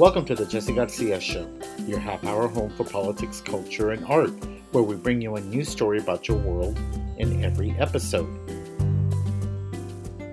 Welcome to the Jesse Garcia Show, your half hour home for politics, culture, and art, where we bring you a new story about your world in every episode.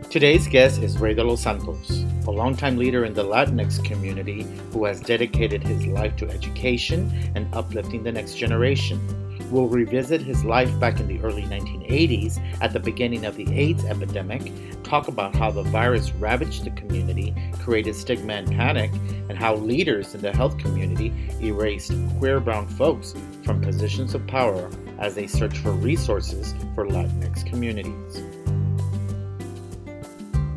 Today's guest is Ray de los Santos, a longtime leader in the Latinx community who has dedicated his life to education and uplifting the next generation. We'll revisit his life back in the early 1980s at the beginning of the AIDS epidemic, talk about how the virus ravaged the community, created stigma and panic, and how leaders in the health community erased queer brown folks from positions of power as they search for resources for Latinx communities.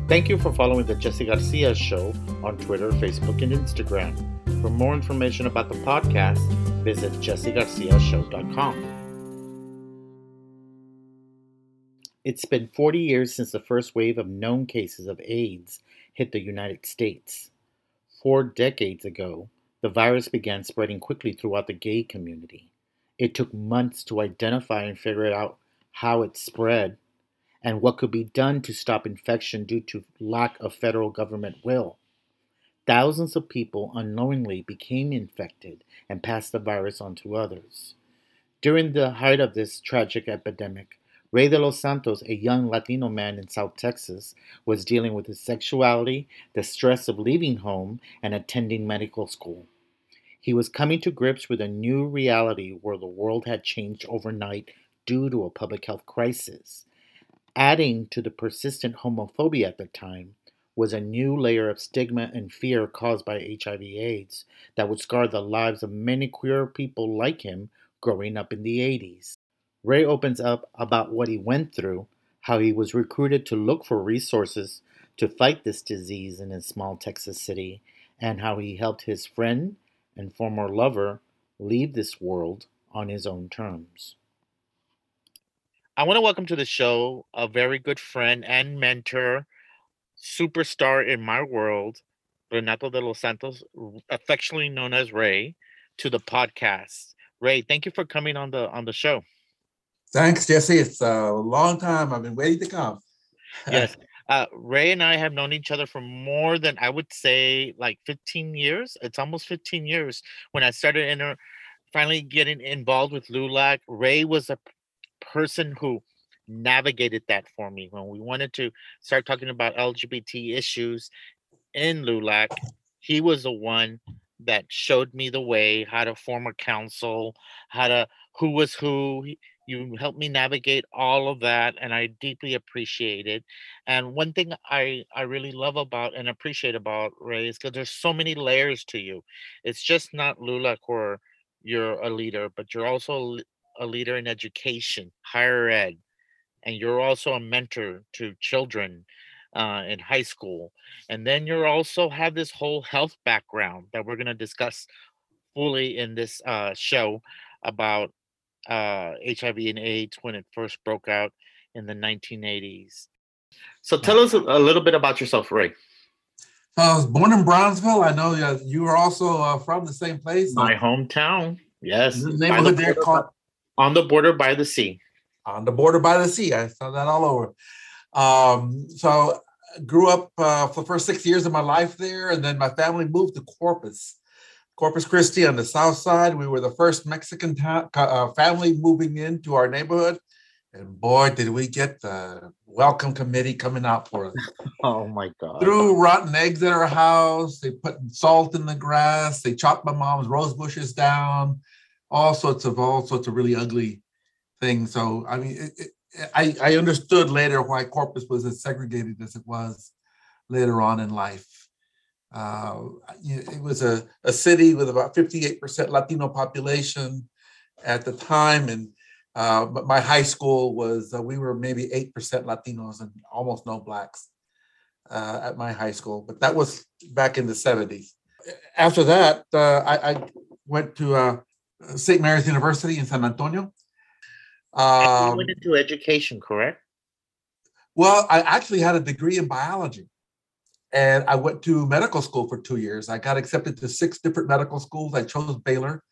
Thank you for following the Jesse Garcia Show on Twitter, Facebook, and Instagram. For more information about the podcast, visit jessegarciashow.com. It's been 40 years since the first wave of known cases of AIDS hit the United States. Four decades ago, the virus began spreading quickly throughout the gay community. It took months to identify and figure out how it spread and what could be done to stop infection due to lack of federal government will. Thousands of people unknowingly became infected and passed the virus on to others. During the height of this tragic epidemic, Ray de los Santos, a young Latino man in South Texas, was dealing with his sexuality, the stress of leaving home, and attending medical school. He was coming to grips with a new reality where the world had changed overnight due to a public health crisis. Adding to the persistent homophobia at the time, was a new layer of stigma and fear caused by HIV/AIDS that would scar the lives of many queer people like him growing up in the 80s. Ray opens up about what he went through, how he was recruited to look for resources to fight this disease in his small Texas city, and how he helped his friend and former lover leave this world on his own terms. I want to welcome to the show a very good friend and mentor superstar in my world, Renato de los Santos, affectionately known as Ray, to the podcast. Ray, thank you for coming on the on the show. Thanks, Jesse. It's a long time. I've been waiting to come. yes. Uh, Ray and I have known each other for more than I would say like 15 years. It's almost 15 years when I started inter- finally getting involved with LULAC. Ray was a person who navigated that for me when we wanted to start talking about LGBT issues in LULAC. He was the one that showed me the way, how to form a council, how to who was who. You helped me navigate all of that, and I deeply appreciate it. And one thing I I really love about and appreciate about Ray is because there's so many layers to you. It's just not LULAC where you're a leader, but you're also a leader in education, higher ed, and you're also a mentor to children uh, in high school. And then you're also have this whole health background that we're going to discuss fully in this uh, show about uh, HIV and AIDS when it first broke out in the 1980s. So tell us a, a little bit about yourself, Ray. I was born in Brownsville. I know you were also uh, from the same place. My hometown. Yes. The neighborhood the there called on the border by the sea on the border by the sea. I saw that all over. Um, so grew up uh, for the first six years of my life there, and then my family moved to Corpus, Corpus Christi on the south side. We were the first Mexican uh, family moving into our neighborhood, and boy, did we get the welcome committee coming out for us. oh my God! Threw rotten eggs at our house. They put salt in the grass. They chopped my mom's rose bushes down. All sorts of all sorts of really ugly thing. So I mean, it, it, I I understood later why Corpus was as segregated as it was later on in life. Uh, it was a, a city with about 58% Latino population at the time, and uh, my high school was uh, we were maybe 8% Latinos and almost no blacks uh, at my high school. But that was back in the 70s. After that, uh, I, I, went to uh, St. Mary's University in San Antonio um, you went into education, correct? Well, I actually had a degree in biology. And I went to medical school for two years. I got accepted to six different medical schools. I chose Baylor.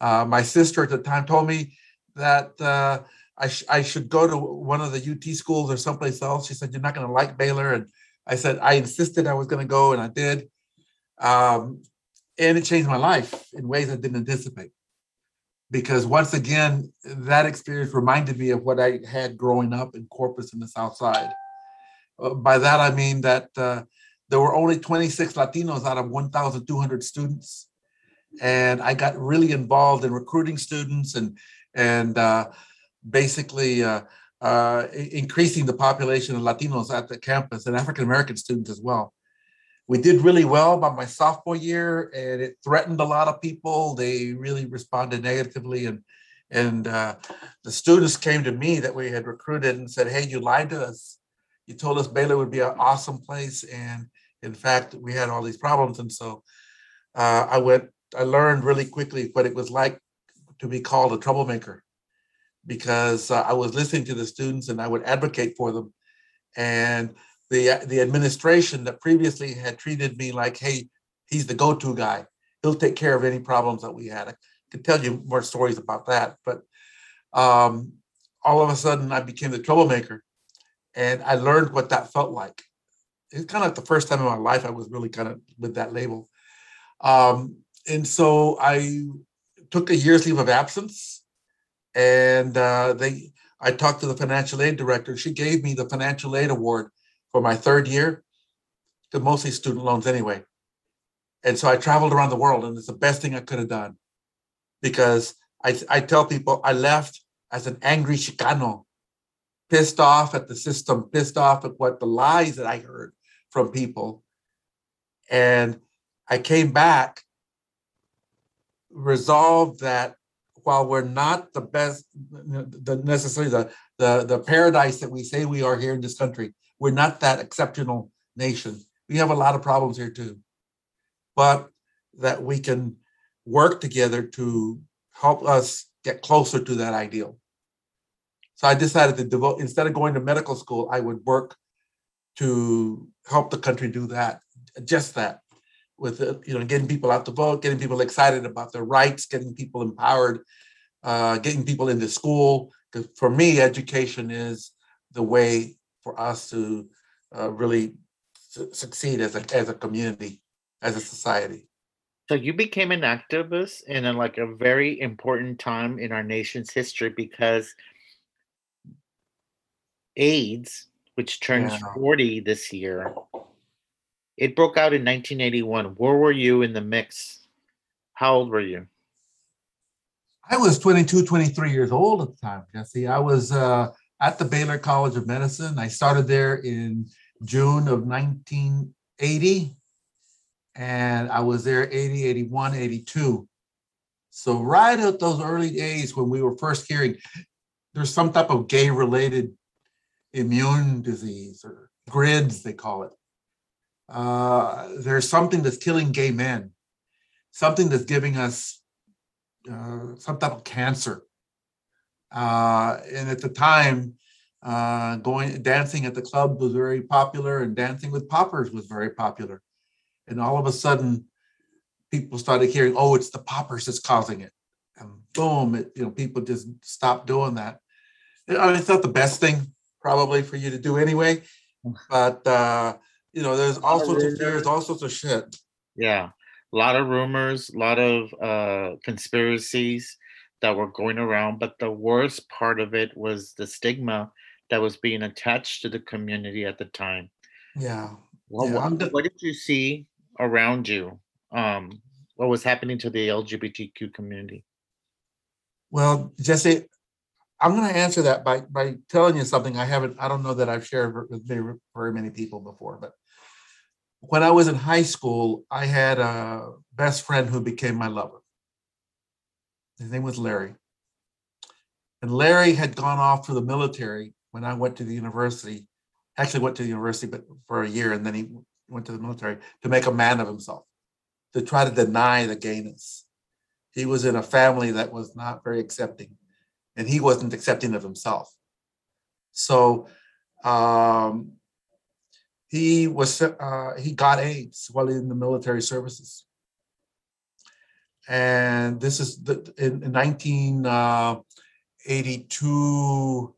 Uh, my sister at the time told me that uh, I, sh- I should go to one of the UT schools or someplace else. She said, You're not going to like Baylor. And I said, I insisted I was going to go, and I did. Um, and it changed my life in ways I didn't anticipate. Because once again, that experience reminded me of what I had growing up in Corpus in the South Side. Uh, by that, I mean that uh, there were only 26 Latinos out of 1,200 students. And I got really involved in recruiting students and, and uh, basically uh, uh, increasing the population of Latinos at the campus and African American students as well we did really well by my sophomore year and it threatened a lot of people. They really responded negatively and and uh, the students came to me that we had recruited and said hey you lied to us. You told us baylor would be an awesome place and in fact we had all these problems. And so uh, i went i learned really quickly what it was like to be called a troublemaker because uh, i was listening to the students and i would advocate for them. And the the administration that previously had treated me like, hey, he's the go-to guy. He'll take care of any problems that we had. I could tell you more stories about that, but um, all of a sudden I became the troublemaker, and I learned what that felt like. It's kind of like the first time in my life I was really kind of with that label, um, and so I took a year's leave of absence, and uh, they. I talked to the financial aid director. She gave me the financial aid award for my third year, because mostly student loans anyway. And so I traveled around the world, and it's the best thing I could have done because I, I tell people I left as an angry Chicano, pissed off at the system, pissed off at what the lies that I heard from people. And I came back resolved that while we're not the best, the necessarily the, the, the paradise that we say we are here in this country, we're not that exceptional nation. We have a lot of problems here too. But that we can work together to help us get closer to that ideal. So I decided to devote, instead of going to medical school, I would work to help the country do that, just that, with uh, you know getting people out to vote, getting people excited about their rights, getting people empowered, uh, getting people into school. For me, education is the way for us to uh, really su- succeed as a as a community, as a society. So you became an activist in a, like a very important time in our nation's history because AIDS, which turns Yeah. 40 this year, it broke out in 1981. Where were you in the mix? How old were you? I was 22, 23 years old at the time, Jesse. I was uh, at the Baylor College of Medicine. I started there in June of 1980, and I was there 80, 81, 82. So, right at those early days when we were first hearing there's some type of gay related immune disease or grids, they call it. Uh, there's something that's killing gay men, something that's giving us uh, some type of cancer. Uh, and at the time, uh, going dancing at the club was very popular, and dancing with poppers was very popular. And all of a sudden, people started hearing, "Oh, it's the poppers that's causing it," and boom, it, you know, people just stopped doing that. I mean, it's not the best thing probably for you to do anyway, but uh, you know, there's all sorts of fears, all sorts of shit. Yeah, a lot of rumors, a lot of uh, conspiracies that were going around. But the worst part of it was the stigma that was being attached to the community at the time. Yeah. What, Yeah, what, what did you see around you? Um, what was happening to the LGBTQ community? Well, Jesse, I'm going to answer that by by telling you something I haven't. I don't know that I've shared with very, very many people before, but when I was in high school, I had a best friend who became my lover. His name was Larry, and Larry had gone off for the military when I went to the university. Actually, went to the university, but for a year, and then he went to the military to make a man of himself, to try to deny the gayness. He was in a family that was not very accepting and he wasn't accepting of himself. So um, he was uh, he got AIDS while in the military services, and this is the, in, in 1982, uh,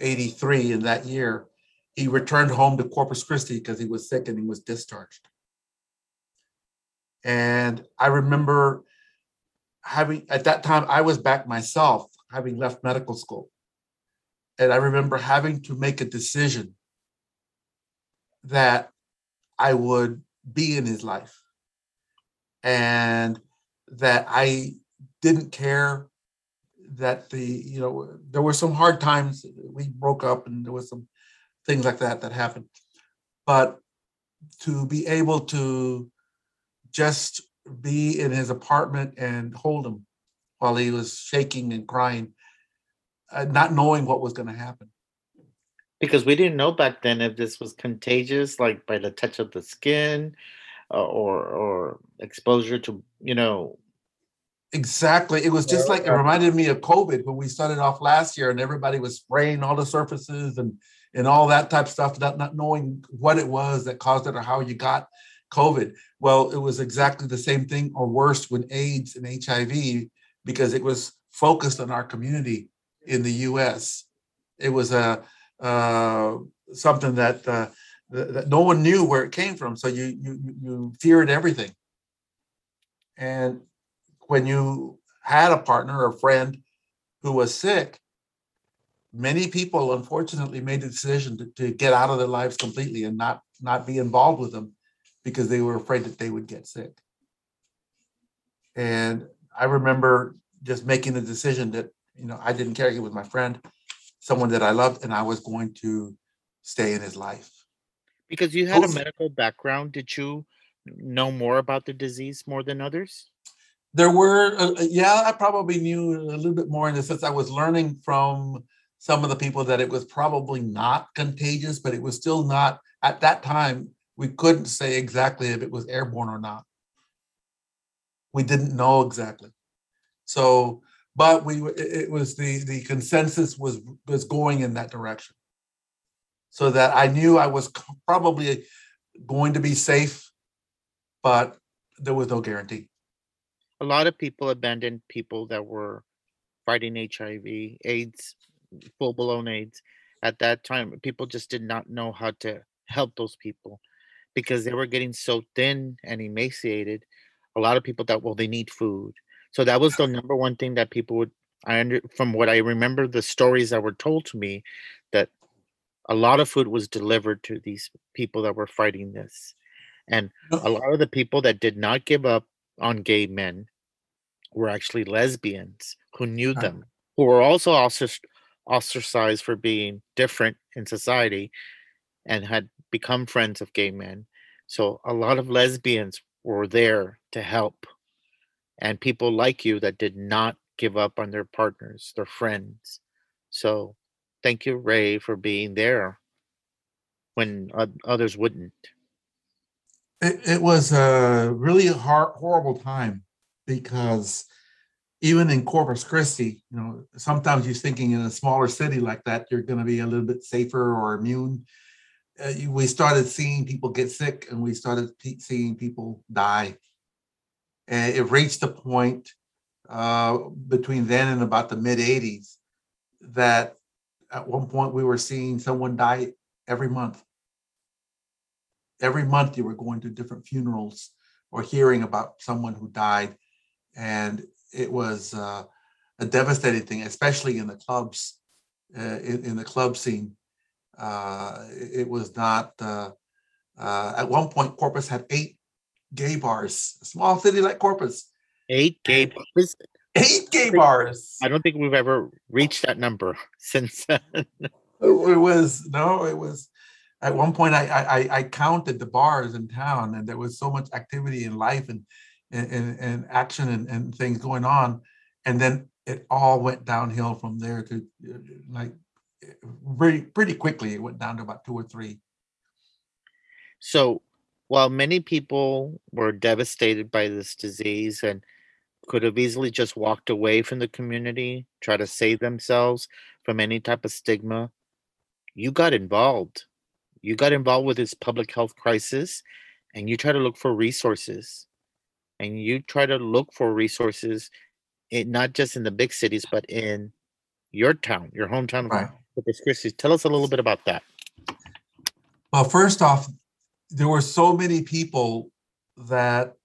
83. In that year, he returned home to Corpus Christi because he was sick and he was discharged. And I remember having, at that time, I was back myself, having left medical school. And I remember having to make a decision that I would be in his life and that I didn't care that the you know there were some hard times we broke up and there was some things like that that happened. But to be able to just be in his apartment and hold him while he was shaking and crying uh, not knowing what was going to happen. Because we didn't know back then if this was contagious like by the touch of the skin or or exposure to you know Exactly. It was just like it reminded me of COVID when we started off last year and everybody was spraying all the surfaces and and all that type of stuff, not, not knowing what it was that caused it or how you got COVID. Well, it was exactly the same thing or worse when AIDS and HIV because it was focused on our community in the U.S. It was a uh, something that uh, that no one knew where it came from, so you you you feared everything. And when you had a partner or a friend who was sick, many people unfortunately made the decision to, to get out of their lives completely and not not be involved with them because they were afraid that they would get sick. And I remember just making the decision that you know I didn't care. He was my friend, someone that I loved, and I was going to stay in his life. Because you had a medical background, did you know more about the disease more than others? there were uh, uh, yeah i probably knew a little bit more in the sense i was learning from some of the people that it was probably not contagious but it was still not at that time we couldn't say exactly if it was airborne or not. We didn't know exactly. So but we it was the the consensus was was going in that direction so that i knew i was probably going to be safe but there was no guarantee a lot of people abandoned people that were fighting HIV, AIDS, full blown AIDS. At that time, people just did not know how to help those people because they were getting so thin and emaciated. A lot of people thought, well, they need food. So that was the number one thing that people would. I under from what I remember, the stories that were told to me, a lot of food was delivered to these people that were fighting this, and a lot of the people that did not give up on gay men were actually lesbians who knew uh-huh. them, who were also ostracized for being different in society and had become friends of gay men. So a lot of lesbians were there to help. And people like you that did not give up on their partners, their friends. So thank you, Ray, for being there when others wouldn't. It, it was a really hard, horrible time because even in Corpus Christi, you know, sometimes you're thinking in a smaller city like that, you're going to be a little bit safer or immune. Uh, we started seeing people get sick and we started seeing people die. And it reached a point uh, between then and about the mid 80s that at one point we were seeing someone die every month. Every month you were going to different funerals or hearing about someone who died and it was uh, a devastating thing, especially in the clubs, uh, in, in, the club scene. Uh, it was not. Uh, uh, at one point, Corpus had eight gay bars. A small city like Corpus. Eight gay bars. Eight gay bars. I don't think we've ever reached that number since. it was no. It was at one point I, I I counted the bars in town, and there was so much activity in life and and, and, action and, and things going on. And then it all went downhill from there to uh, like pretty pretty quickly. It went down to about two or three. So while many people were devastated by this disease and could have easily just walked away from the community, try to save themselves from any type of stigma, you got involved. You got involved with this public health crisis and you try to look for resources and you try to look for resources in, not just in the big cities but in your town your hometown right. Corpus Christi. Tell us a little bit about that. Well, first off, there were so many people that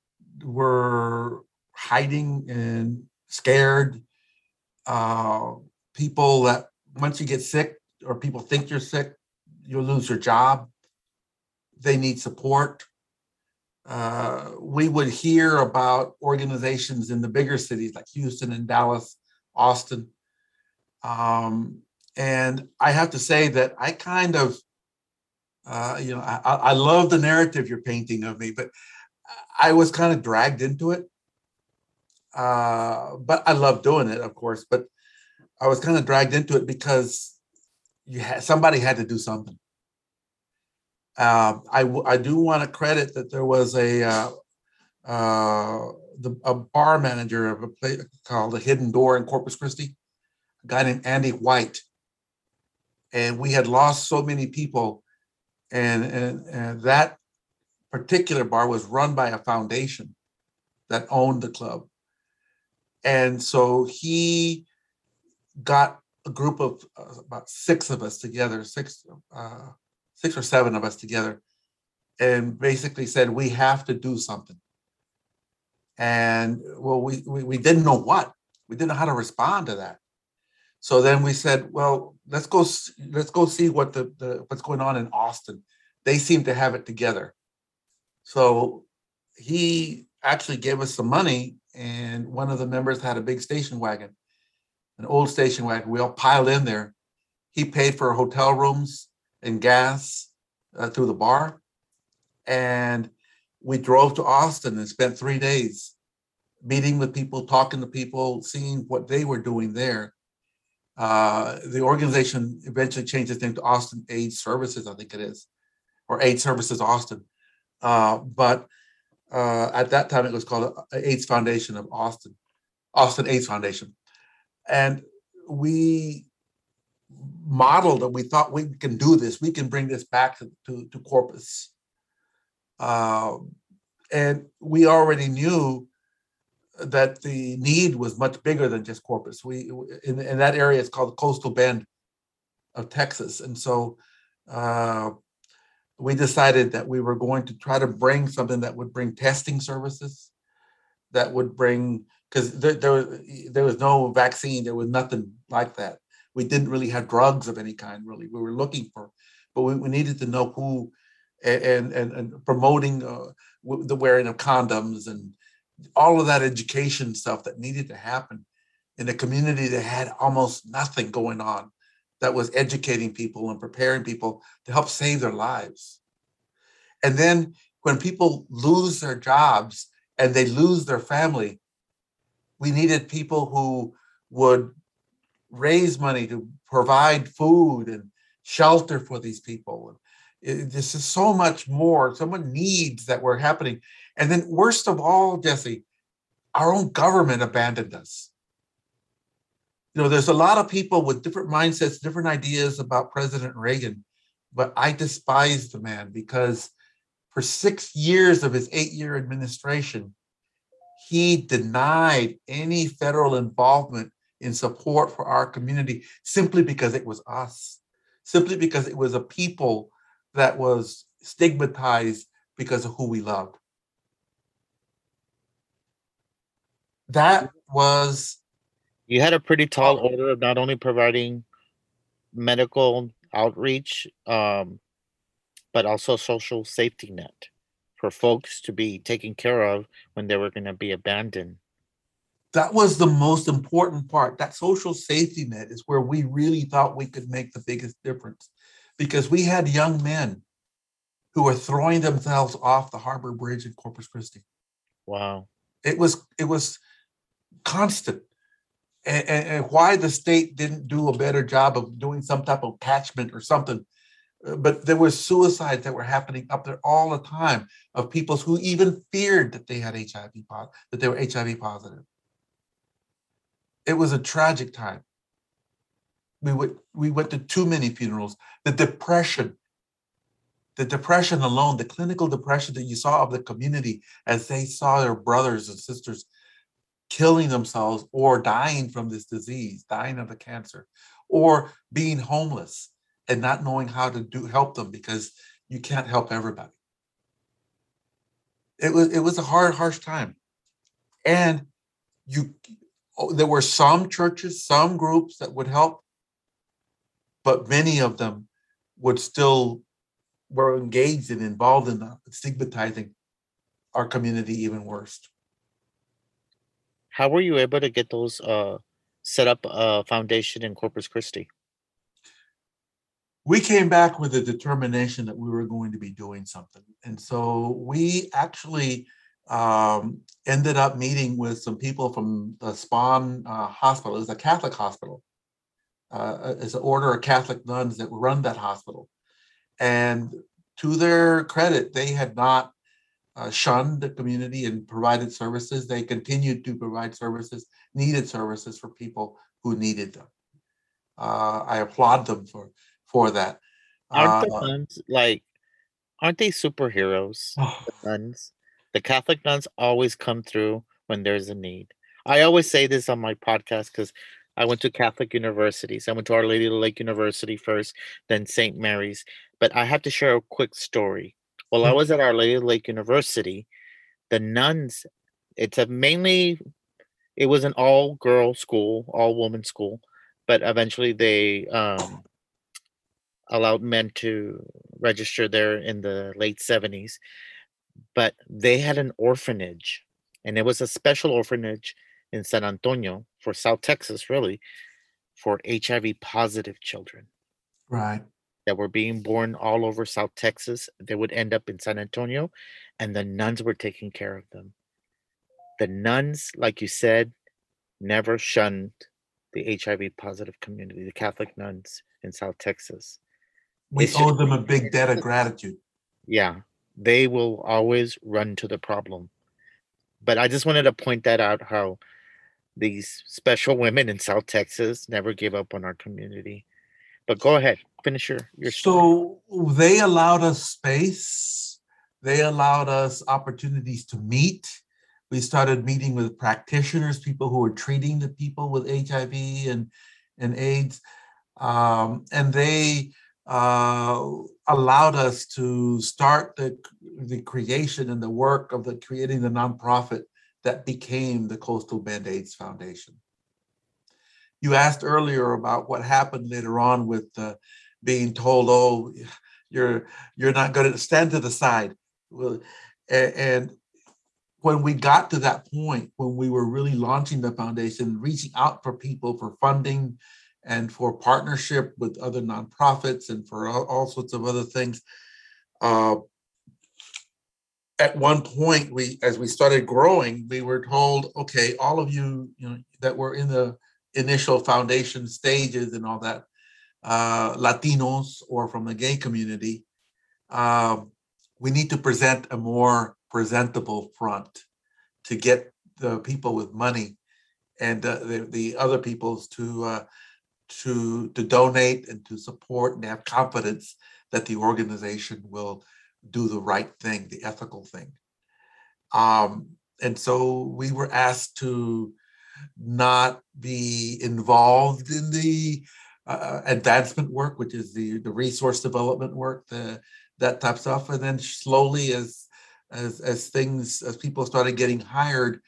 were hiding and scared. Uh, people that once you get sick or people think you're sick, you'll lose your job. They need support. Uh, we would hear about organizations in the bigger cities like Houston and Dallas, Austin. Um, and I have to say that I kind of, uh, you know, I, I love the narrative you're painting of me, but I was kind of dragged into it. Uh, but I love doing it, of course. But I was kind of dragged into it because you had somebody had to do something. Uh, I I do want to credit that there was a uh, uh, the, a bar manager of a place called the Hidden Door in Corpus Christi, a guy named Andy White, and we had lost so many people, and and, and that particular bar was run by a foundation that owned the club, and so he got a group of uh, about six of us together, six uh, six or seven of us together, and basically said we have to do something. And well, we, we we didn't know what, we didn't know how to respond to that. So then we said, well, let's go let's go see what the, the what's going on in Austin. They seem to have it together. So he actually gave us some money, and one of the members had a big station wagon an old station wagon. We all piled in there. He paid for hotel rooms and gas uh, through the bar. And we drove to Austin and spent three days meeting with people, talking to people, seeing what they were doing there. Uh, the organization eventually changed its name to Austin AIDS Services, I think it is, or AIDS Services Austin. Uh, but uh, at that time, it was called AIDS Foundation of Austin, Austin AIDS Foundation. And we modeled and we thought we can do this we can bring this back to, to, to corpus. Uh, and we already knew that the need was much bigger than just corpus. We in, in that area it's called the coastal bend of texas. And so uh, we decided that we were going to try to bring something that would bring testing services that would bring because there, there, was, there was no vaccine, there was nothing like that. We didn't really have drugs of any kind, really. We were looking for, but we, we needed to know who, and and, and promoting uh, the wearing of condoms and all of that education stuff that needed to happen in a community that had almost nothing going on, that was educating people and preparing people to help save their lives. And then when people lose their jobs and they lose their family, we needed people who would raise money to provide food and shelter for these people. It, this is so much more, so needs that were happening. And then, worst of all, Jesse, our own government abandoned us. You know, there's a lot of people with different mindsets, different ideas about President Reagan, but I despise the man because for six years of his eight year administration, he denied any federal involvement in support for our community simply because it was us, simply because it was a people that was stigmatized because of who we loved. That was. You had a pretty tall order of not only providing medical outreach, um, but also social safety net for folks to be taken care of when they were going to be abandoned. That was the most important part. That social safety net is where we really thought we could make the biggest difference because we had young men who were throwing themselves off the harbor bridge in Corpus Christi. Wow. It was it was constant. And, and, why the state didn't do a better job of doing some type of catchment or something uh, but there were suicides that were happening up there all the time of people who even feared that they had HIV that they were HIV positive. It was a tragic time. We went we went to too many funerals. The depression, the depression alone, the clinical depression that you saw of the community as they saw their brothers and sisters killing themselves or dying from this disease, dying of the cancer, or being homeless and not knowing how to do help them because you can't help everybody. it was it was a hard, harsh time, and you oh, there were some churches, some groups that would help, but many of them would still were engaged and involved in stigmatizing our community even worse. How were you able to get those uh set up a foundation in Corpus Christi? we came back with a determination that we were going to be doing something. And so we actually um, ended up meeting with some people from the Spohn uh, Hospital. It was a Catholic hospital. Uh, it's an order of Catholic nuns that run that hospital. And to their credit, they had not uh, shunned the community and provided services. They continued to provide services, needed services for people who needed them. Uh, I applaud them for for that. Aren't the uh, nuns like aren't they superheroes? Oh. The nuns. The Catholic nuns always come through when there's a need. I always say this on my podcast because I went to Catholic universities. I went to Our Lady of the Lake University first, then St. Mary's. But I have to share a quick story. While I mm. was at Our Lady of Lake University, the nuns, it's a mainly, it was an all girl school, all woman school, but eventually they um, allowed men to register there in the late 70s but they had an orphanage and it was a special orphanage in san antonio for south texas really for hiv positive children. Right that were being born all over south texas they would end up in san antonio and the nuns were taking care of them the nuns like you said never shunned the hiv positive community the catholic nuns in south texas we it's owe just, them a big debt of gratitude. Yeah, they will always run to the problem. But I just wanted to point that out how these special women in South Texas never gave up on our community. But go ahead, finish your your. So story. they allowed us space. They allowed us opportunities to meet. We started meeting with practitioners, people who were treating the people with HIV and and AIDS, um, and they uh, allowed us to start the, the creation and the work of the creating the nonprofit that became the Coastal Bend AIDS Foundation. You asked earlier about what happened later on with uh, being told, "Oh, you're you're not going to stand to the side." Well, and, when we got to that point, when we were really launching the foundation, reaching out for people for funding, and for partnership with other nonprofits and for all, all sorts of other things. Uh, at one point, we as we started growing, we were told, okay, all of you, you know, that were in the initial foundation stages and all that, uh, Latinos or from the gay community, um, we need to present a more presentable front to get the people with money and uh, the, the other peoples to uh, to to donate and to support and have confidence that the organization will do the right thing, the ethical thing. Um, and so we were asked to not be involved in the uh, advancement work, which is the the resource development work, the that type of stuff. And then slowly, as as as things as people started getting hired,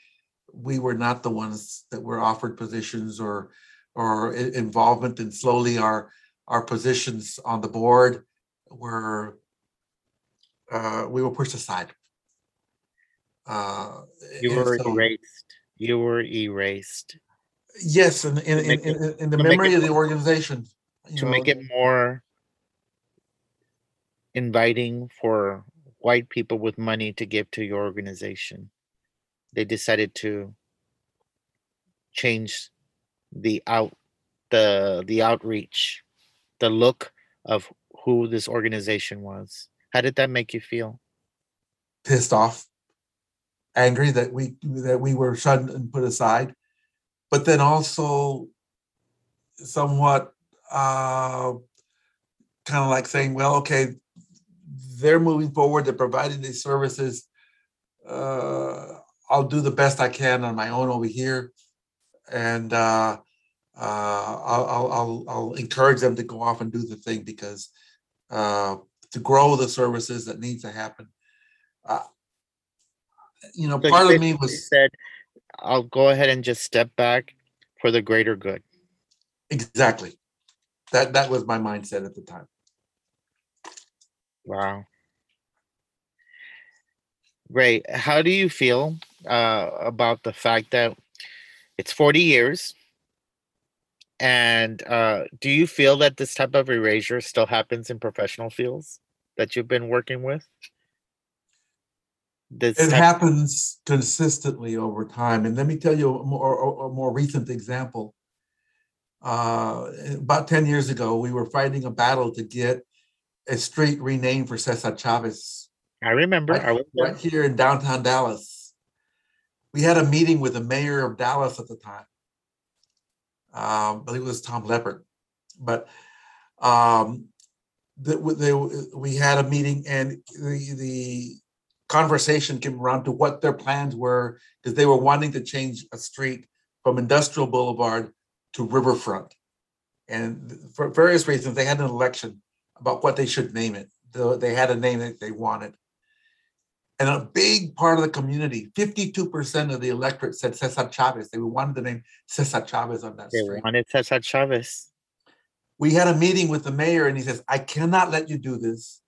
we were not the ones that were offered positions or or involvement and slowly our our positions on the board were uh, we were pushed aside. Uh, you were so, erased. You were erased. Yes, in in, in, in, in the memory of the organization. To know, make it more inviting for white people with money to give to your organization, they decided to change the out the the outreach, the look of who this organization was. How did that make you feel? Pissed off, angry that we that we were shunned and put aside, but then also somewhat uh, kind of like saying, well, okay, they're moving forward, they're providing these services. Uh, I'll do the best I can on my own over here and uh, uh, I'll, I'll, I'll encourage them to go off and do the thing because uh, to grow the services that needs to happen. You know, So part of me was said, I'll go ahead and just step back for the greater good. exactly that. That was my mindset at the time. Wow. Great. How do you feel uh, about the fact that it's 40 years? And uh, do you feel that this type of erasure still happens in professional fields that you've been working with? This It type- happens consistently over time. And let me tell you a more, a more recent example. Uh, about 10 years ago, we were fighting a battle to get a street renamed for Cesar Chavez I remember. I was right here in downtown Dallas. We had a meeting with the mayor of Dallas at the time. Um, I believe it was Tom Leppert, but um, the, they, we had a meeting and the, the conversation came around to what their plans were because they were wanting to change a street from Industrial Boulevard to Riverfront. And for various reasons, they had an election about what they should name it. Though They had a name that they wanted. And a big part of the community, 52% of the electorate said Cesar Chavez. They wanted the name Cesar Chavez on that street. They street. wanted Cesar Chavez. We had a meeting with the mayor and he says, I cannot let you do this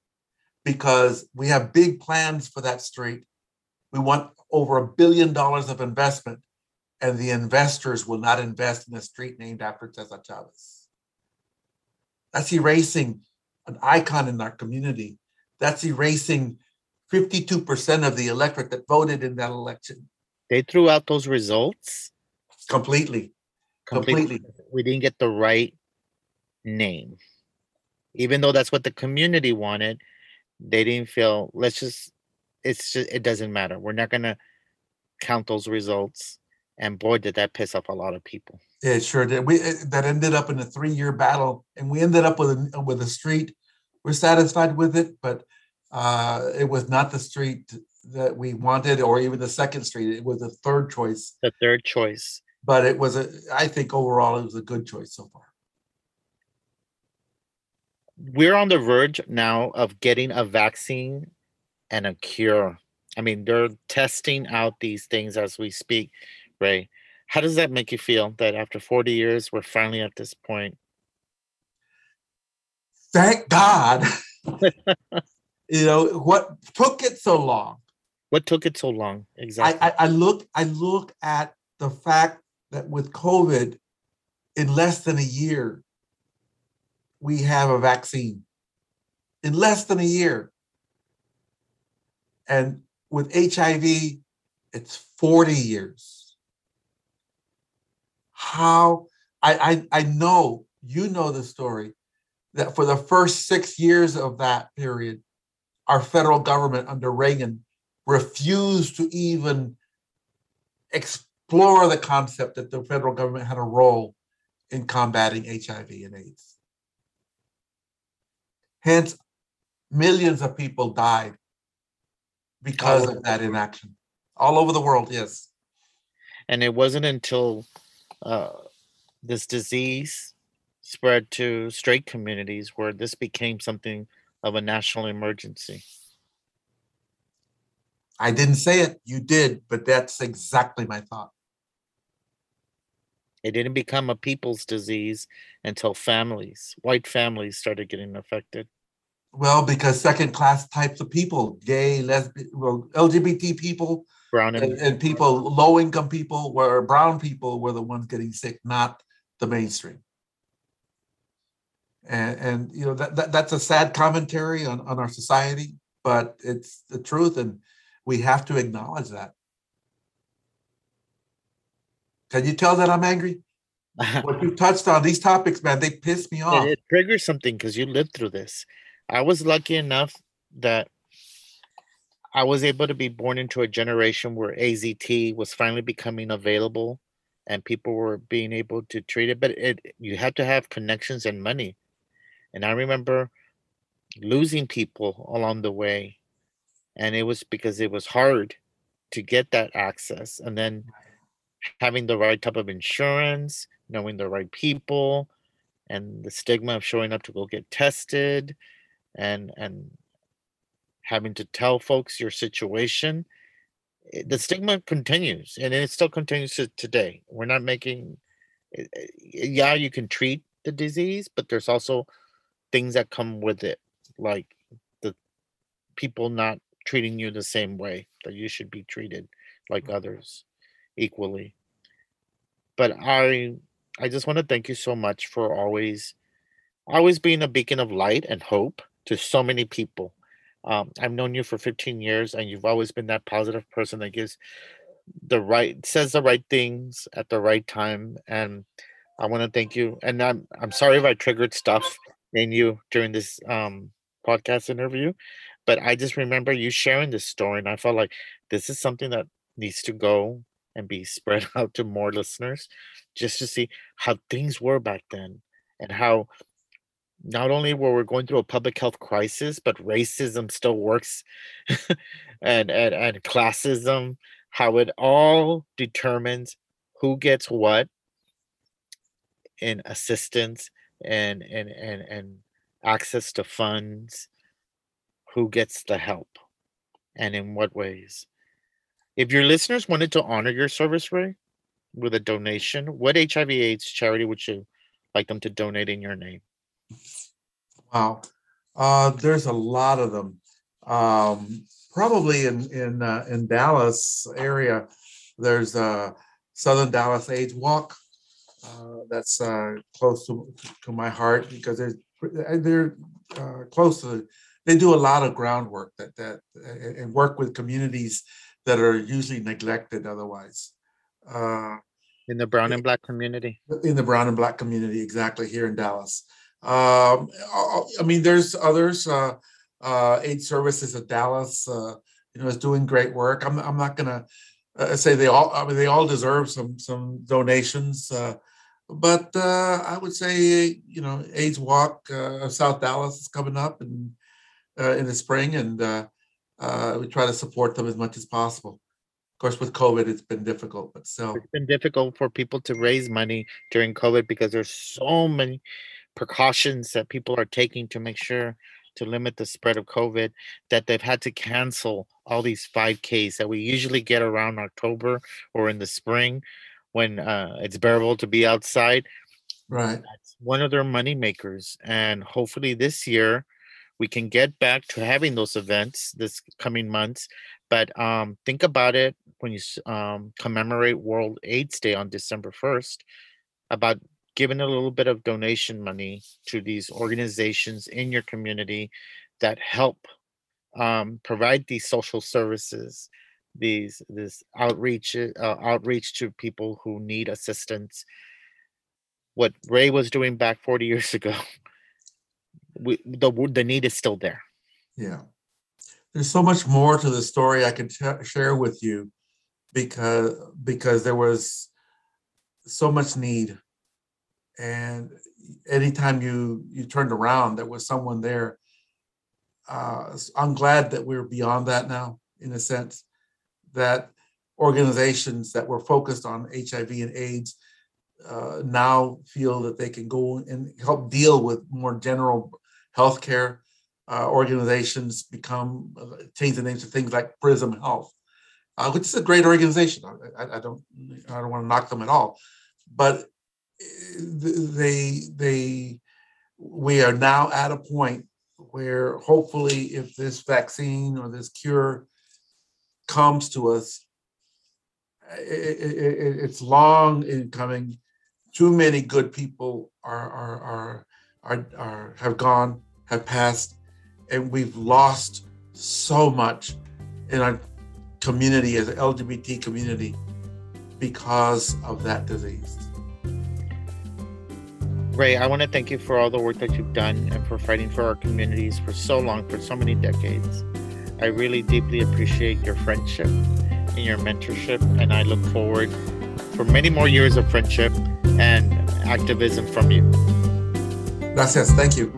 because we have big plans for that street. We want over a billion dollars of investment and the investors will not invest in a street named after Cesar Chavez. That's erasing an icon in our community. That's erasing 52% of the electorate that voted in that election They threw out those results completely. completely. Completely. We didn't get the right name. Even though that's what the community wanted, they didn't feel, let's just, it's just, it doesn't matter. We're not going to count those results. And boy, did that piss off a lot of people. Yeah, it sure did. We it- that ended up in a three-year battle, and we ended up with a with a street. We're satisfied with it, but uh, it was not the street that we wanted, or even the second street. It was a third choice, The third choice. but it was a. I think overall, it was a good choice so far. We're on the verge now of getting a vaccine and a cure. I mean, they're testing out these things as we speak, Ray. How does that make you feel that after 40 years, we're finally at this point? Thank God. you know what took it so long. What took it so long? I, Exactly. I, I look I look at the fact that with COVID, in less than a year, we have a vaccine. In less than a year. And with HIV, it's 40 years. How I, I I know you know the story that for the first six years of that period, our federal government under Reagan refused to even explore the concept that the federal government had a role in combating HIV and AIDS. Hence, millions of people died because of that inaction. All over the world, yes. and it wasn't until uh, this disease spread to straight communities where this became something of a national emergency. I didn't say it, you did, but that's exactly my thought. It didn't become a people's disease until families, white families, started getting affected. Well, because second class types of people, gay, lesbian, well, LGBT people, Brown and, and people, low income people, were brown people were the ones getting sick, not the mainstream. And, and you know that, that that's a sad commentary on, on our society, but it's the truth, and we have to acknowledge that. Can you tell that I'm angry? What you touched on these topics, man, they piss me off. it, it triggers something because you lived through this. I was lucky enough that I was able to be born into a generation where AZT was finally becoming available and people were being able to treat it. But it you had to have connections and money. And I remember losing people along the way. And it was because it was hard to get that access. And then having the right type of insurance, knowing the right people, and the stigma of showing up to go get tested and and having to tell folks your situation the stigma continues and it still continues to today. We're not making, eh, eh, yeah, you can treat the disease, but there's also things that come with it, like the people not treating you the same way that you should be treated like others equally. But I I just want to thank you so much for always always being a beacon of light and hope to so many people. Um, I've known you for 15 years, and you've always been that positive person that gives the right says the right things at the right time. And I want to thank you. And I'm I'm sorry if I triggered stuff in you during this um, podcast interview, but I just remember you sharing this story, and I felt like this is something that needs to go and be spread out to more listeners, just to see how things were back then and how not only were we going through a public health crisis, but racism still works and, and and classism, how it all determines who gets what in assistance and and and and access to funds, who gets the help and in what ways. If your listeners wanted to honor your service, Ray, with a donation, what HIV AIDS charity would you like them to donate in your name? Wow. Uh, there's a lot of them. Um, probably in in uh, in Dallas area, there's a Southern Dallas AIDS Walk. Uh, that's uh, close to, to my heart because they're they're uh, close to. They do a lot of groundwork that that and work with communities that are usually neglected otherwise. Uh, in the brown and black community. In the brown and black community, exactly here in Dallas. Um, I mean, there's others. Uh, uh, AIDS Services of Dallas, uh, you know, is doing great work. I'm, I'm not gonna uh, say they all. I mean, they all deserve some some donations. Uh, but uh, I would say, you know, AIDS Walk uh, of South Dallas is coming up and uh, in the spring, and uh, we try to support them as much as possible. Of course, with COVID, it's been difficult, but still, it's been difficult for people to raise money during COVID because there's so many precautions that people are taking to make sure to limit the spread of COVID that they've had to cancel all these 5Ks that we usually get around October or in the spring when uh, it's bearable to be outside. Right. That's one of their money makers. And hopefully this year we can get back to having those events this coming months. But um, think about it when you um, commemorate World AIDS Day on December 1st about giving a little bit of donation money to these organizations in your community that help um, provide these social services, these this outreach uh, outreach to people who need assistance. What Ray was doing back 40 years ago, we, the the need is still there. Yeah, there's so much more to the story I can share with you because because there was so much need and anytime you you turned around there was someone there uh, i'm glad that we're beyond that now in a sense that organizations that were focused on hiv and aids uh, now feel that they can go and help deal with more general healthcare uh, organizations become uh, change the names of things like prism health uh, which is a great organization. I, I, I don't i don't want to knock them at all but they they we are now at a point where hopefully if this vaccine or this cure comes to us it, it, it's long in coming. Too many good people are are, are are are have gone have passed and we've lost so much in our community as an lgbt community because of that disease Ray, I want to thank you for all the work that you've done and for fighting for our communities for so long, for so many decades. I really deeply appreciate your friendship and your mentorship, and I look forward for many more years of friendship and activism from you. Gracias. Thank you.